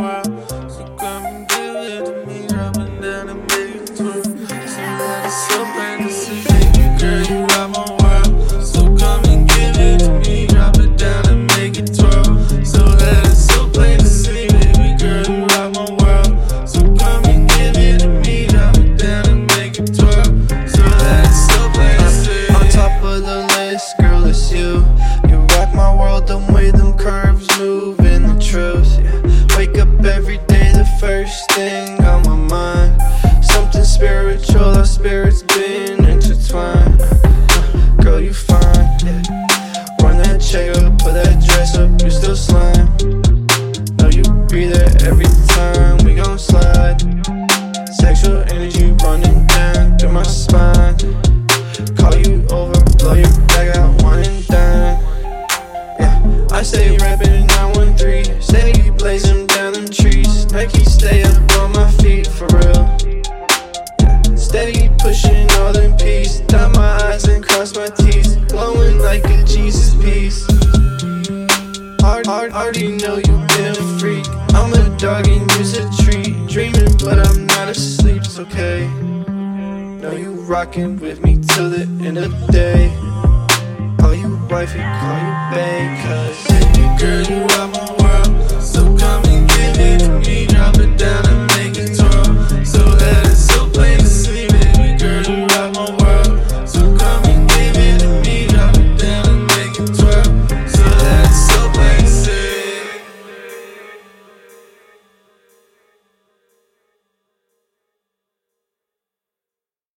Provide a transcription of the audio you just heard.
world first thing on my mind. Something spiritual, our spirits been intertwined. Uh, girl, you fine. Run that check up, put that dress up, you still slime. Know you be there every time we gon' slide. Sexual energy running down through my spine. Call you over, blow your bag out, one and done. Yeah, I say rapping. My T's. Glowing like a Jesus piece. Hard, hard, already know you been a freak. I'm a dog and you's a tree. Dreaming, but I'm not asleep. It's okay. Know you rocking with me till the end of the day. Call you wifey, call you babe, cause Baby girl, you are my